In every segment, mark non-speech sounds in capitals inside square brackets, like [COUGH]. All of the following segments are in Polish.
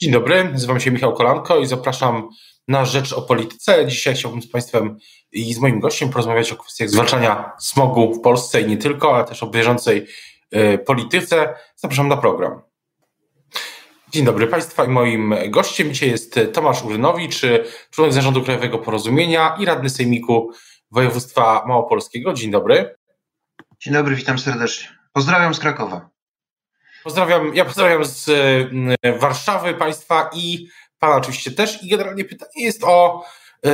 Dzień dobry, nazywam się Michał Kolanko i zapraszam na Rzecz o Polityce. Dzisiaj chciałbym z Państwem i z moim gościem porozmawiać o kwestiach zwalczania smogu w Polsce i nie tylko, ale też o bieżącej y, polityce. Zapraszam na program. Dzień dobry Państwa i moim gościem dzisiaj jest Tomasz Urynowicz, członek Zarządu Krajowego Porozumienia i radny Sejmiku Województwa Małopolskiego. Dzień dobry. Dzień dobry, witam serdecznie. Pozdrawiam z Krakowa. Pozdrawiam, ja pozdrawiam z e, Warszawy Państwa i Pana oczywiście też. I generalnie pytanie jest o, e,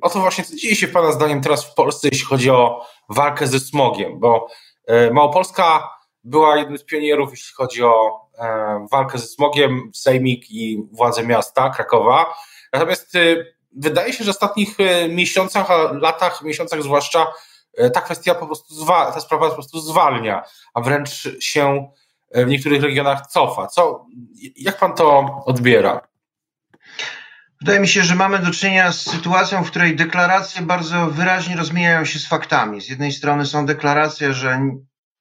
o to właśnie, co dzieje się Pana zdaniem teraz w Polsce, jeśli chodzi o walkę ze smogiem, bo e, Małopolska była jednym z pionierów, jeśli chodzi o walkę ze smogiem, Sejmik i władze miasta Krakowa. Natomiast wydaje się, że w ostatnich miesiącach, latach, miesiącach zwłaszcza, ta kwestia po prostu, ta sprawa po prostu zwalnia, a wręcz się w niektórych regionach cofa. Co, jak pan to odbiera? Wydaje mi się, że mamy do czynienia z sytuacją, w której deklaracje bardzo wyraźnie rozmijają się z faktami. Z jednej strony są deklaracje, że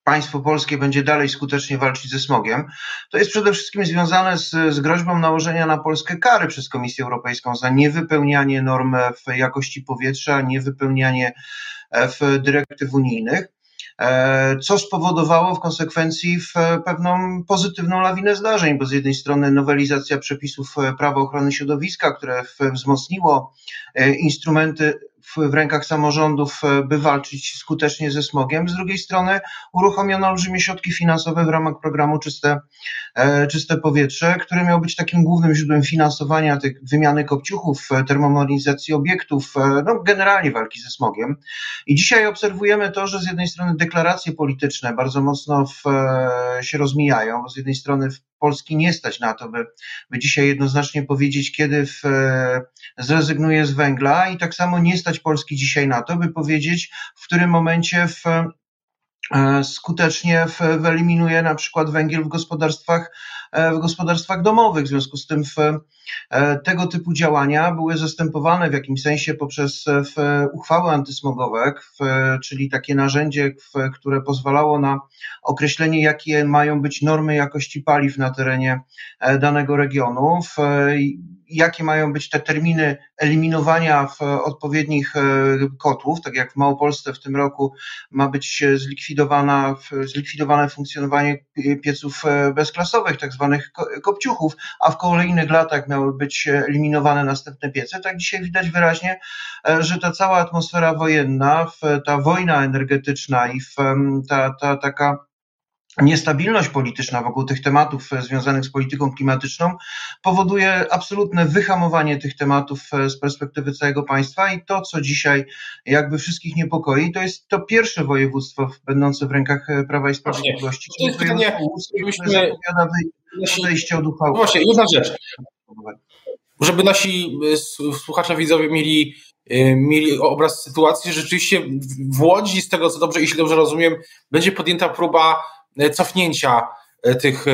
państwo polskie będzie dalej skutecznie walczyć ze smogiem. To jest przede wszystkim związane z, z groźbą nałożenia na Polskę kary przez Komisję Europejską za niewypełnianie norm w jakości powietrza, niewypełnianie w dyrektyw unijnych. E, co spowodowało w konsekwencji pewną pozytywną lawinę zdarzeń, bo z jednej strony nowelizacja przepisów e, prawa ochrony środowiska, które wzmocniło e, instrumenty w, rękach samorządów, e, by walczyć skutecznie ze smogiem. Z drugiej strony uruchomiono olbrzymie środki finansowe w ramach programu Czyste, e, Czyste Powietrze, który miał być takim głównym źródłem finansowania tych wymiany kopciuchów, e, termomodernizacji obiektów, no generalnie walki ze smogiem. I dzisiaj obserwujemy to, że z jednej strony deklaracje polityczne bardzo mocno w, się rozmijają, bo z jednej strony w Polski nie stać na to, by, by dzisiaj jednoznacznie powiedzieć, kiedy w, zrezygnuje z węgla i tak samo nie stać Polski dzisiaj na to, by powiedzieć, w którym momencie w, e, skutecznie wyeliminuje na przykład węgiel w gospodarstwach, e, w gospodarstwach domowych. W związku z tym w, e, tego typu działania były zastępowane w jakimś sensie poprzez w uchwały antysmogowe, czyli takie narzędzie, które pozwalało na określenie, jakie mają być normy jakości paliw na terenie danego regionu jakie mają być te terminy eliminowania w odpowiednich e, kotłów, tak jak w Małopolsce w tym roku ma być zlikwidowana, zlikwidowane funkcjonowanie pieców e, bezklasowych, tak zwanych kopciuchów, a w kolejnych latach miały być eliminowane następne piece. Tak dzisiaj widać wyraźnie, e, że ta cała atmosfera wojenna, ta wojna energetyczna i ta, ta taka niestabilność polityczna wokół tych tematów e, związanych z polityką klimatyczną powoduje absolutne wyhamowanie tych tematów e, z perspektywy całego państwa i to, co dzisiaj jakby wszystkich niepokoi, to jest to pierwsze województwo będące w rękach e, Prawa i Sprawiedliwości. To jest pytanie, żebyśmy... odejście od uchwały. Właśnie, jedna rzecz. Żeby nasi słuchacze, widzowie mieli mieli obraz sytuacji, rzeczywiście w Łodzi, z tego co dobrze, jeśli dobrze rozumiem, będzie podjęta próba E, cofnięcia tych,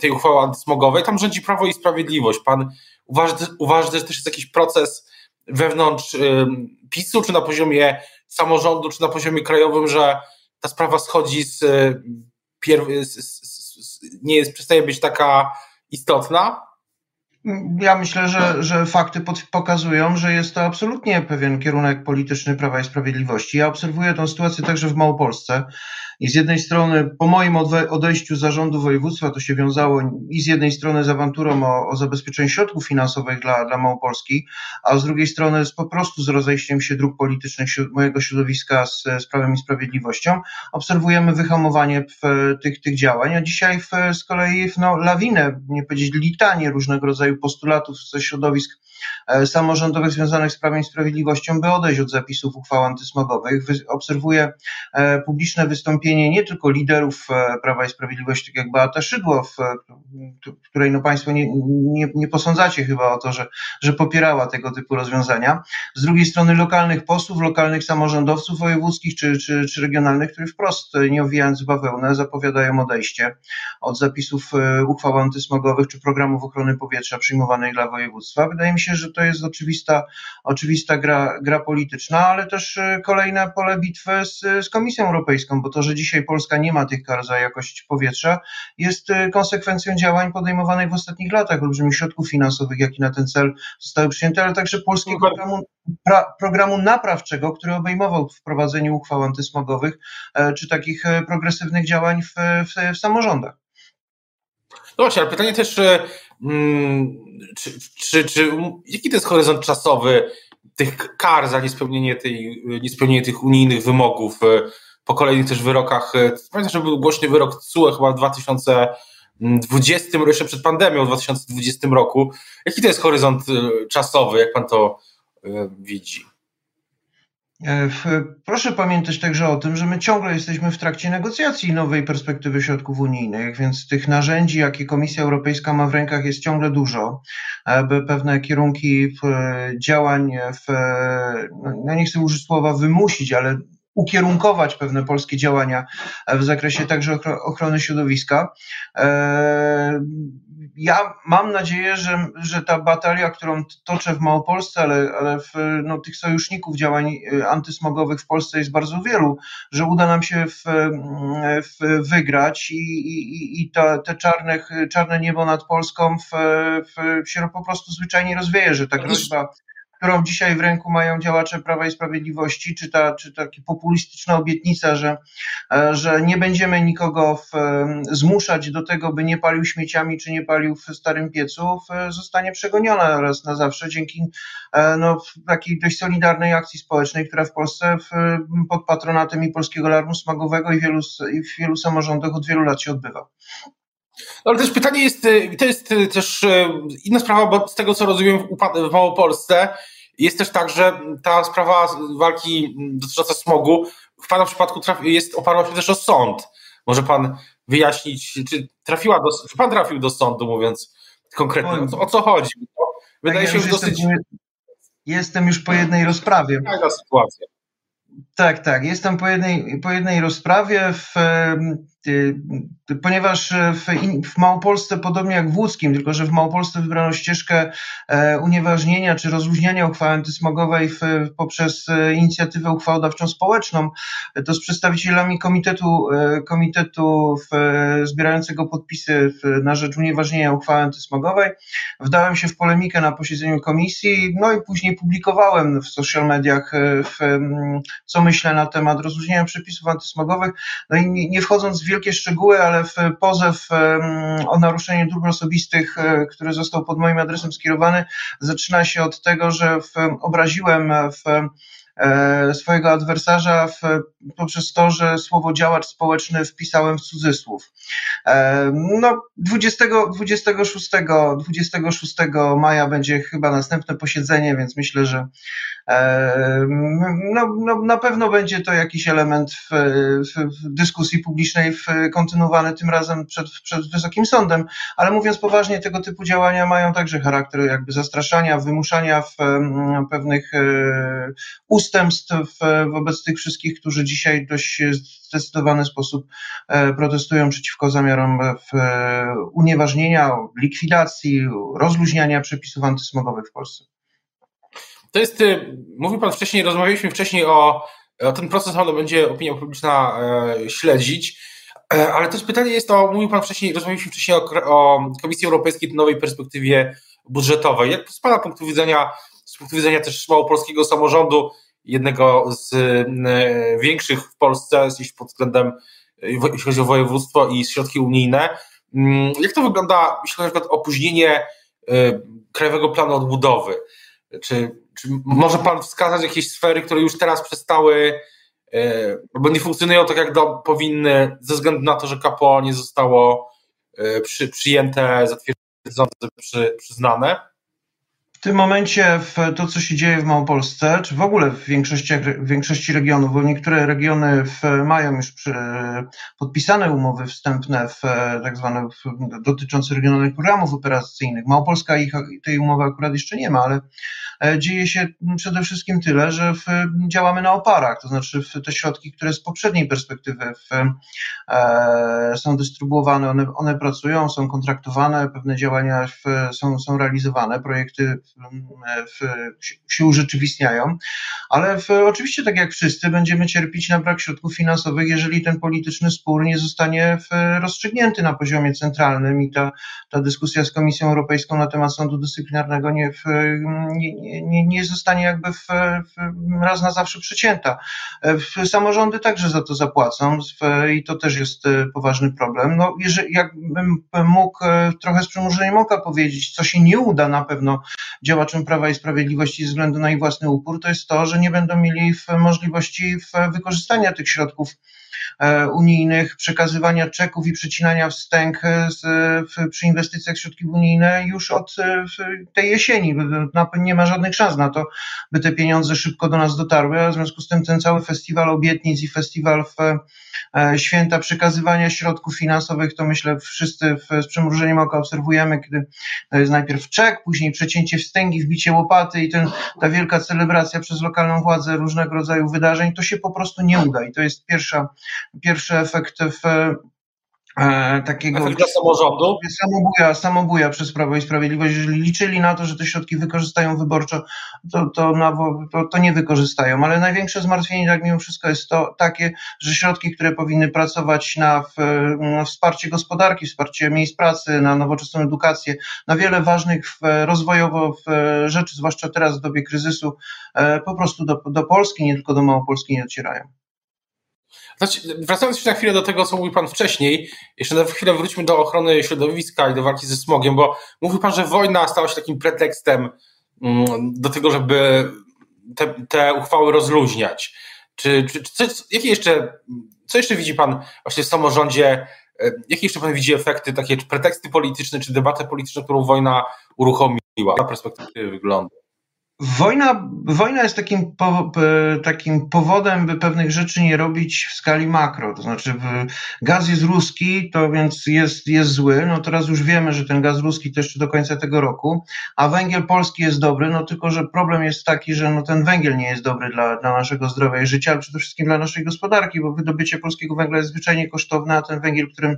tej uchwały antysmogowej. Tam rządzi Prawo i Sprawiedliwość. Pan uważa, uważa, że też jest jakiś proces wewnątrz PiSu, czy na poziomie samorządu, czy na poziomie krajowym, że ta sprawa schodzi z, nie jest, przestaje być taka istotna? Ja myślę, że, że fakty pokazują, że jest to absolutnie pewien kierunek polityczny Prawa i Sprawiedliwości. Ja obserwuję tę sytuację także w Małopolsce. I z jednej strony, po moim odejściu z zarządu województwa, to się wiązało i z jednej strony z awanturą o, o zabezpieczenie środków finansowych dla, dla Małopolski, a z drugiej strony z, po prostu z rozejściem się dróg politycznych mojego środowiska z, z Prawem i Sprawiedliwością. Obserwujemy wyhamowanie w, tych, tych działań, a dzisiaj w, z kolei no, lawinę, nie powiedzieć litanie różnego rodzaju postulatów ze środowisk E, samorządowych związanych z Prawem i Sprawiedliwością, by odejść od zapisów uchwał antysmogowych. Obserwuję e, publiczne nie tylko liderów e, Prawa i Sprawiedliwości, tak jak Beata Szydło, w której no Państwo nie, nie, nie posądzacie chyba o to, że, że popierała tego typu rozwiązania. Z drugiej strony lokalnych posłów, lokalnych samorządowców wojewódzkich czy, czy, czy regionalnych, którzy wprost, nie owijając bawełnę, zapowiadają odejście od zapisów uchwał antysmogowych czy programów ochrony powietrza przyjmowanych dla województwa. Wydaje mi się, że to jest oczywista, oczywista gra, gra polityczna, ale też e, kolejne pole bitwy z, z Komisją Europejską, bo to, że dzisiaj Polska nie ma tych kar za jakość powietrza, jest konsekwencją działań podejmowanych w ostatnich latach, olbrzymich środków finansowych, jakie na ten cel zostały przyjęte, ale także polskiego programu, pra, programu naprawczego, który obejmował wprowadzenie uchwał antysmogowych, czy takich progresywnych działań w, w, w samorządach. No właśnie, ale pytanie też, mm, czy, czy, czy, jaki to jest horyzont czasowy tych kar za niespełnienie, tej, niespełnienie tych unijnych wymogów e, po kolejnych też wyrokach? E, pamiętam, że był głośny wyrok CUE chyba w 2020, jeszcze przed pandemią, w 2020 roku. Jaki to jest horyzont e, czasowy, jak pan to widzi? E, proszę pamiętać także o tym, że my ciągle jesteśmy w trakcie negocjacji nowej perspektywy środków unijnych, więc tych narzędzi, jakie Komisja Europejska ma w rękach, jest ciągle dużo, aby pewne kierunki działań, w, no nie chcę użyć słowa wymusić, ale ukierunkować pewne polskie działania w zakresie także ochrony środowiska. E, ja mam nadzieję, że, że ta batalia, którą toczę w Małopolsce, ale, ale w, no, tych sojuszników działań y, antysmogowych w Polsce jest bardzo wielu, że uda nam się w, w wygrać i, i, i to, te czarne, czarne niebo nad Polską w, w, się po prostu zwyczajnie rozwieje, że ta groźba którą dzisiaj w ręku mają działacze Prawa i Sprawiedliwości, czy, ta, czy taka populistyczna obietnica, że, e, że nie będziemy nikogo w, zmuszać do tego, by nie palił śmieciami, czy nie palił w starym piecu, w, zostanie przegoniona raz na zawsze dzięki e, no, takiej dość solidarnej akcji społecznej, która w Polsce w, pod patronatem i Polskiego Alarmu Smagowego i wielu, i w wielu samorządach od wielu lat się odbywa. No, ale też pytanie jest, y, to jest y, też y, inna sprawa, bo z tego co rozumiem w Małopolsce jest też tak, że ta sprawa walki dotycząca smogu w Pana przypadku jest oparła się też o sąd. Może Pan wyjaśnić, czy trafiła do, czy Pan trafił do sądu, mówiąc konkretnie, o co, o co chodzi? Wydaje tak, się, że dosyć... Jestem, jestem już po jednej rozprawie. Taka sytuacja. Tak, tak. Jestem po jednej, po jednej rozprawie, w, ponieważ w, w Małopolsce, podobnie jak w Łódzkim, tylko że w Małopolsce wybrano ścieżkę e, unieważnienia czy rozluźniania uchwały antysmogowej w, poprzez e, inicjatywę uchwałodawczą społeczną, to z przedstawicielami komitetu, e, komitetu zbierającego podpisy na rzecz unieważnienia uchwały antysmogowej. Wdałem się w polemikę na posiedzeniu komisji, no i później publikowałem w social mediach co myślę na temat rozluźnienia przepisów antysmogowych. No i nie, wchodząc w wielkie szczegóły, ale w pozew o naruszenie dóbr osobistych, e, który został pod moim adresem skierowany, zaczyna się od tego, że w, obraziłem w swojego adwersarza w, poprzez to, że słowo działacz społeczny wpisałem w cudzysłów. E, no, 20, 26, 26 maja będzie chyba następne posiedzenie, więc myślę, że no, no, na pewno będzie to jakiś element w, w dyskusji publicznej kontynuowany tym razem przed, przed Wysokim Sądem, ale mówiąc poważnie, tego typu działania mają także charakter jakby zastraszania, wymuszania w pewnych e, ustępstw wobec tych wszystkich, którzy dzisiaj dość zdecydowany sposób e, protestują przeciwko zamiarom w unieważnienia, likwidacji, rozluźniania przepisów antysmogowych w Polsce. To jest, mówił Pan wcześniej, rozmawialiśmy wcześniej o, o ten proces, on będzie opinia publiczna e, śledzić, e, ale też pytanie jest o, mówił Pan wcześniej, rozmawialiśmy wcześniej o, o Komisji Europejskiej, nowej perspektywie budżetowej. Jak z Pana punktu widzenia, z punktu widzenia też małopolskiego samorządu, jednego z e, większych w Polsce, jeśli pod względem, jeśli chodzi o województwo i środki unijne, mm, jak to wygląda, jeśli chodzi o opóźnienie Krajowego Planu Odbudowy? Czy, czy może Pan wskazać jakieś sfery, które już teraz przestały e, albo nie funkcjonują tak, jak do, powinny, ze względu na to, że KPO nie zostało e, przy, przyjęte, zatwierdzone, przy, przyznane? W tym momencie w to, co się dzieje w Małopolsce, czy w ogóle w większości, w większości regionów, bo niektóre regiony w, mają już przy, podpisane umowy wstępne w, tak zwane dotyczące regionalnych programów operacyjnych. Małopolska ich, tej umowy akurat jeszcze nie ma, ale dzieje się przede wszystkim tyle, że w, działamy na oparach, to znaczy te środki, które z poprzedniej perspektywy w, e, są dystrybuowane, one, one pracują, są kontraktowane, pewne działania są, są realizowane, projekty się urzeczywistniają, ale oczywiście tak jak wszyscy będziemy cierpieć na brak środków finansowych, jeżeli ten polityczny spór nie zostanie rozstrzygnięty na poziomie centralnym i ta, ta dyskusja z Komisją Europejską na temat sądu dyscyplinarnego nie, nie, nie, nie zostanie jakby w, w raz na zawsze przecięta. Samorządy także za to zapłacą i to też jest e, poważny problem. No, jeżeli, jakbym mógł e, trochę z przymurzeniem oka powiedzieć, co się nie uda na pewno działaczom Prawa i Sprawiedliwości ze względu na ich własny upór, to jest to, że nie będą mieli możliwości wykorzystania tych środków unijnych, przekazywania czeków i przycinania wstęg e, z, w, przy inwestycjach środki unijne już od e, tej jesieni. Nie ma żadnych szans na to, by te pieniądze szybko do nas dotarły, a w związku z tym ten cały festiwal obietnic i festiwal w święta przekazywania środków finansowych, to myślę wszyscy z przymrużeniem oka obserwujemy, kiedy to jest najpierw czek, później przecięcie wstęgi, wbicie łopaty i ten, ta wielka celebracja przez lokalną władzę różnego rodzaju wydarzeń, to się po prostu nie uda i to jest pierwsza pierwszy efekt w e, takiego Efekt dla samorządu? Samobuja, samobuja przez Prawo i Sprawiedliwość. Jeżeli liczyli na to, że te środki wykorzystają wyborczo, to, to, na, to, to nie wykorzystają. Ale największe zmartwienie tak mimo wszystko jest to takie, że środki, które powinny pracować na, w, na wsparcie gospodarki, wsparcie miejsc pracy, na nowoczesną edukację, na wiele ważnych w, rozwojowo w, rzeczy, zwłaszcza teraz w dobie kryzysu, e, po prostu do, do Polski, nie tylko do Małopolski nie docierają. Znaczy, wracając jeszcze na chwilę do tego, co mówił Pan wcześniej, jeszcze na chwilę wróćmy do ochrony środowiska i do walki ze smogiem, bo mówił Pan, że wojna stała się takim pretekstem mm, do tego, żeby te, te uchwały rozluźniać. Czy, czy, czy co, jakie jeszcze, co jeszcze widzi Pan właśnie w samorządzie, e, jakie jeszcze Pan widzi efekty, takie preteksty polityczne, czy debatę polityczną, którą wojna uruchomiła? Na perspektywy wygląda. Wojna, wojna jest takim, po, takim powodem, by pewnych rzeczy nie robić w skali makro. To znaczy, gaz jest ruski, to więc jest, jest zły. No teraz już wiemy, że ten gaz ruski to jeszcze do końca tego roku, a węgiel polski jest dobry, no tylko, że problem jest taki, że no ten węgiel nie jest dobry dla, dla naszego zdrowia i życia, ale przede wszystkim dla naszej gospodarki, bo wydobycie polskiego węgla jest zwyczajnie kosztowne, a ten węgiel, którym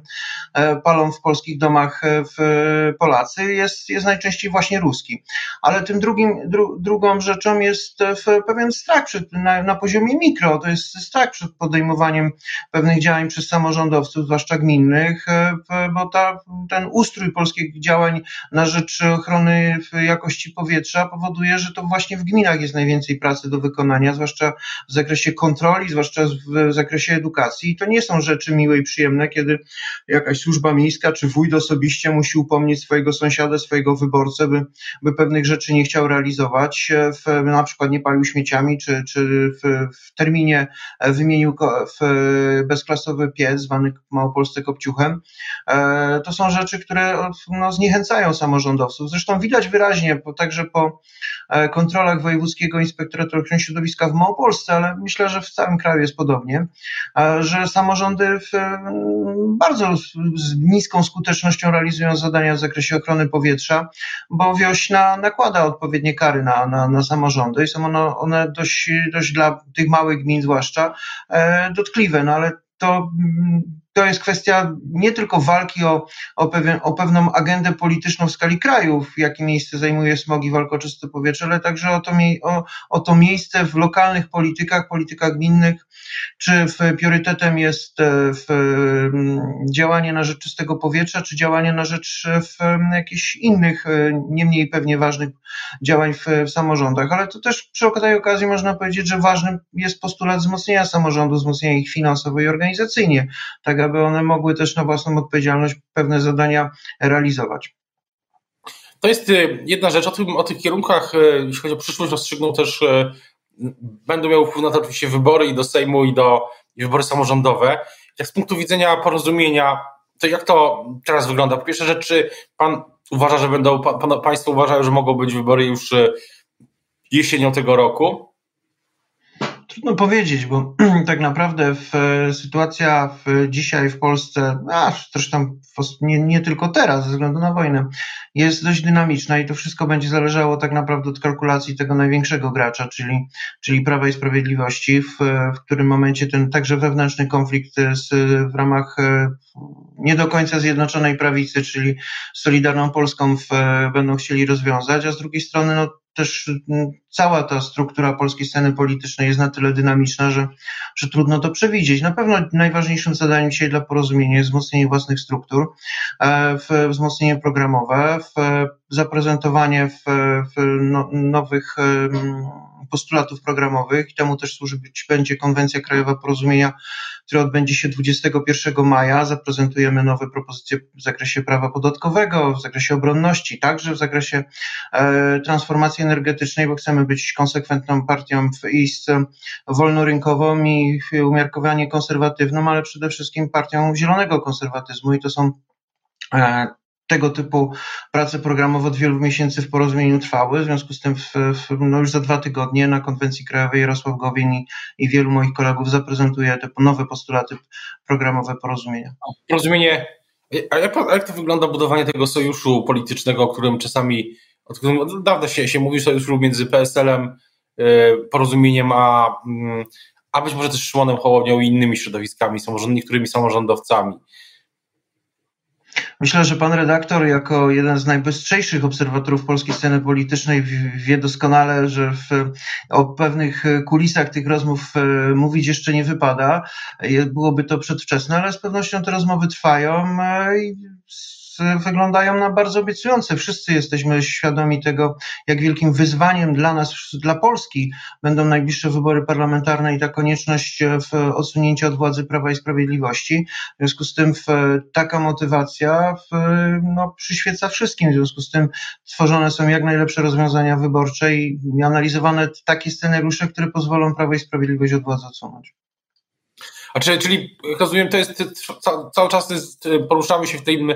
e, palą w polskich domach e, w Polacy, jest, jest najczęściej właśnie ruski. Ale tym drugim, dru, drugą rzeczą jest e, pewien strach przed, na, na poziomie mikro, to jest strach przed podejmowaniem pewnych działań przez samorządowców, zwłaszcza gminnych, e, bo ta, ten ustrój polskich działań na rzecz ochrony jakości powietrza powoduje, że to właśnie w gminach jest najwięcej pracy do wykonania, zwłaszcza w zakresie kontroli, zwłaszcza w zakresie edukacji. I to nie są rzeczy miłe i przyjemne, kiedy jakaś służba miejska czy wójt osobiście musi upomnieć swojego sąsiada, swojego wyborcę, by, by pewnych rzeczy nie chciał realizować w, na przykład nie palił śmieciami, czy, czy w, w terminie wymienił w bezklasowy piec, zwany w Małopolsce kopciuchem. E, to są rzeczy, które no, zniechęcają samorządowców. Zresztą widać wyraźnie, bo także po e, kontrolach Wojewódzkiego Inspektoratu Ochrony Środowiska w Małopolsce, ale myślę, że w całym kraju jest podobnie, e, że samorządy w, bardzo z niską skutecznością realizują zadania w zakresie ochrony powietrza, bo wiośna nakłada odpowiednie kary na, na, na samorządy i są one, one dość, dość dla tych małych gmin zwłaszcza e, dotkliwe, no ale to to jest kwestia nie tylko walki o, o, pewien, o pewną agendę polityczną w skali kraju, jakie miejsce zajmuje smog i walka o czyste powietrze, ale także o to, o, o to miejsce w lokalnych politykach, politykach gminnych, czy w, priorytetem jest e, w, działanie na rzecz czystego powietrza, czy działanie na rzecz w, jakichś innych, e, nie mniej pewnie ważnych działań w, w samorządach. Ale to też przy tej okazji można powiedzieć, że ważnym jest postulat wzmocnienia samorządu, wzmocnienia ich finansowo i organizacyjnie. Tak aby one mogły też na własną odpowiedzialność pewne zadania realizować. To jest y, jedna rzecz. O, tym, o tych kierunkach, y, jeśli chodzi o przyszłość, rozstrzygną też, y, będą miały wpływ na to oczywiście wybory i do Sejmu, i do i wybory samorządowe. Jak z punktu widzenia porozumienia, to jak to teraz wygląda? Po pierwsze czy pan uważa, że będą, pan, państwo uważają, że mogą być wybory już jesienią tego roku? Trudno powiedzieć, bo [CLEARS THROAT] tak naprawdę w, sytuacja w, dzisiaj w Polsce, a zresztą nie, nie tylko teraz, ze względu na wojnę, jest dość dynamiczna i to wszystko będzie zależało tak naprawdę od kalkulacji tego największego gracza, czyli, czyli Prawa i Sprawiedliwości, w, w którym momencie ten także wewnętrzny konflikt z, w ramach e, nie do końca zjednoczonej prawicy, czyli Solidarną Polską w, będą chcieli rozwiązać, a z drugiej strony no, też mm, cała ta struktura polskiej sceny politycznej jest na tyle dynamiczna, że, że trudno to przewidzieć. Na pewno najważniejszym zadaniem dzisiaj dla porozumienia jest wzmocnienie własnych struktur, e, wzmocnienie programowe, zaprezentowanie w, w no, nowych postulatów programowych i temu też służyć będzie konwencja krajowa porozumienia, która odbędzie się 21 maja. Zaprezentujemy nowe propozycje w zakresie prawa podatkowego, w zakresie obronności, także w zakresie e, transformacji energetycznej, bo chcemy być konsekwentną partią w, i wolnorynkową i umiarkowanie konserwatywną, ale przede wszystkim partią zielonego konserwatyzmu i to są e, tego typu prace programowe od wielu miesięcy w porozumieniu trwały. W związku z tym w, w, no już za dwa tygodnie na konwencji krajowej Jarosław Gowin i, i wielu moich kolegów zaprezentuje te nowe postulaty programowe porozumienia. Porozumienie, a jak, jak to wygląda budowanie tego sojuszu politycznego, o którym czasami, o którym od dawna się, się mówi, sojuszu między PSL-em, y, porozumieniem, a, mm, a być może też Szymonem Hołownią i innymi środowiskami, samorząd, niektórymi samorządowcami. Myślę, że pan redaktor, jako jeden z najbystrzejszych obserwatorów polskiej sceny politycznej, wie doskonale, że w, o pewnych kulisach tych rozmów e, mówić jeszcze nie wypada. Byłoby to przedwczesne, ale z pewnością te rozmowy trwają e, i wyglądają na bardzo obiecujące. Wszyscy jesteśmy świadomi tego, jak wielkim wyzwaniem dla nas, dla Polski będą najbliższe wybory parlamentarne i ta konieczność e, odsunięcia od władzy Prawa i Sprawiedliwości. W związku z tym taka motywacja no, przyświeca wszystkim. W związku z tym tworzone są jak najlepsze rozwiązania wyborcze i analizowane takie scenariusze, które pozwolą Prawo i Sprawiedliwość od władzy odsunąć. A czyli, czyli rozumiem, to jest cały czas jest, poruszamy się w tym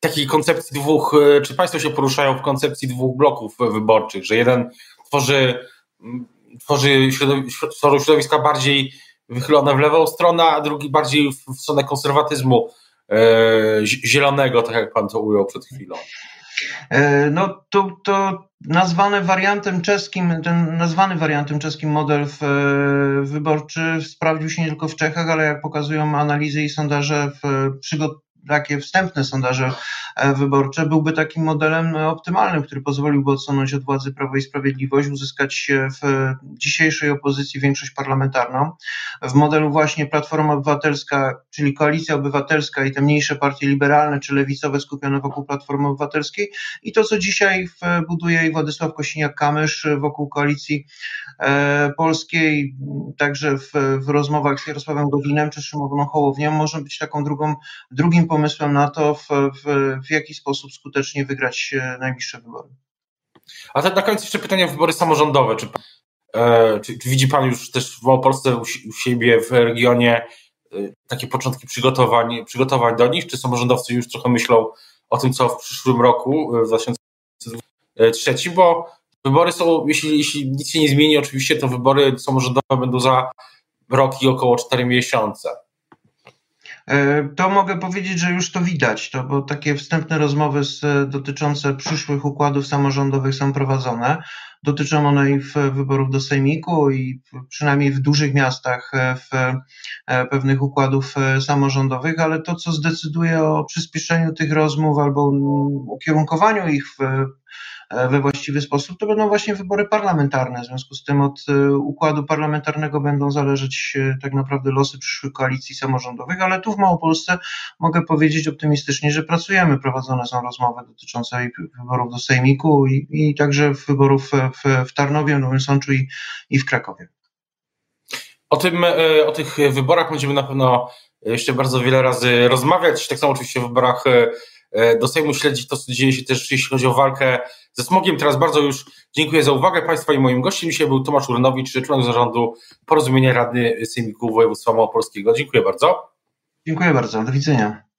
takiej koncepcji dwóch, e, czy Państwo się poruszają w koncepcji dwóch bloków wyborczych, że jeden tworzy, tworzy środowiska bardziej wychylone w lewą stronę, a drugi bardziej w stronę konserwatyzmu e, zielonego, tak jak Pan to ujął przed chwilą. E, no to, to nazwane wariantem czeskim, ten nazwany wariantem czeskim model w, wyborczy sprawdził się nie tylko w Czechach, ale jak pokazują analizy i sondaże w, przygot, takie wstępne sondaże e, wyborcze, byłby takim modelem optymalnym, który pozwoliłby odsunąć od władzy Prawo i Sprawiedliwość, uzyskać w dzisiejszej opozycji większość parlamentarną. W modelu właśnie Platforma Obywatelska, czyli Koalicja Obywatelska i te mniejsze partie liberalne czy lewicowe skupione wokół Platformy Obywatelskiej i to, co dzisiaj buduje Władysław Kosiniak-Kamysz wokół Koalicji e, Polskiej, także w, w rozmowach z Jarosławem Gowinem czy Szymoną Hołownią, może być taką drugą, drugim pomysłem na to, w, w, w jaki sposób skutecznie wygrać e, najbliższe wybory. A tak na koniec jeszcze pytanie o wybory samorządowe. Czy, e, czy, czy, widzi Pan już też w Małopolsce u, u siebie w regionie e, takie początki przygotowań, przygotowań do nich? Czy samorządowcy już trochę myślą o tym, co w przyszłym roku, w 2023? Bo wybory są, jeśli, jeśli nic się nie zmieni, oczywiście to wybory samorządowe będą za rok i około 4 miesiące. E, to mogę powiedzieć, że już to widać, to, bo takie wstępne rozmowy z, dotyczące przyszłych układów samorządowych są prowadzone. Dotyczą one i wyborów do Sejmiku i przynajmniej w dużych miastach e, w e, pewnych układów samorządowych, ale to, co zdecyduje o przyspieszeniu tych rozmów albo ukierunkowaniu ich w E, we właściwy sposób, to będą właśnie wybory parlamentarne. W związku z tym od e, układu parlamentarnego będą zależeć e, tak naprawdę losy przyszłych koalicji samorządowych, ale tu w Małopolsce mogę powiedzieć optymistycznie, że pracujemy. Prowadzone są rozmowy dotyczące wyborów do Sejmiku i, i także wyborów w, w Tarnowie, Nowym Sączu i, i w Krakowie. O, tym, o tych wyborach będziemy na pewno jeszcze bardzo wiele razy rozmawiać. Tak samo oczywiście w wyborach E, do Sejmu śledzić to, co dzieje się też, jeśli chodzi o walkę ze smogiem. Teraz bardzo już dziękuję za uwagę Państwa i moim gościem dzisiaj był Tomasz Urnowicz, członek zarządu Porozumienia Radny Sejmiku Województwa Małopolskiego. Dziękuję bardzo. Dziękuję bardzo. Do widzenia.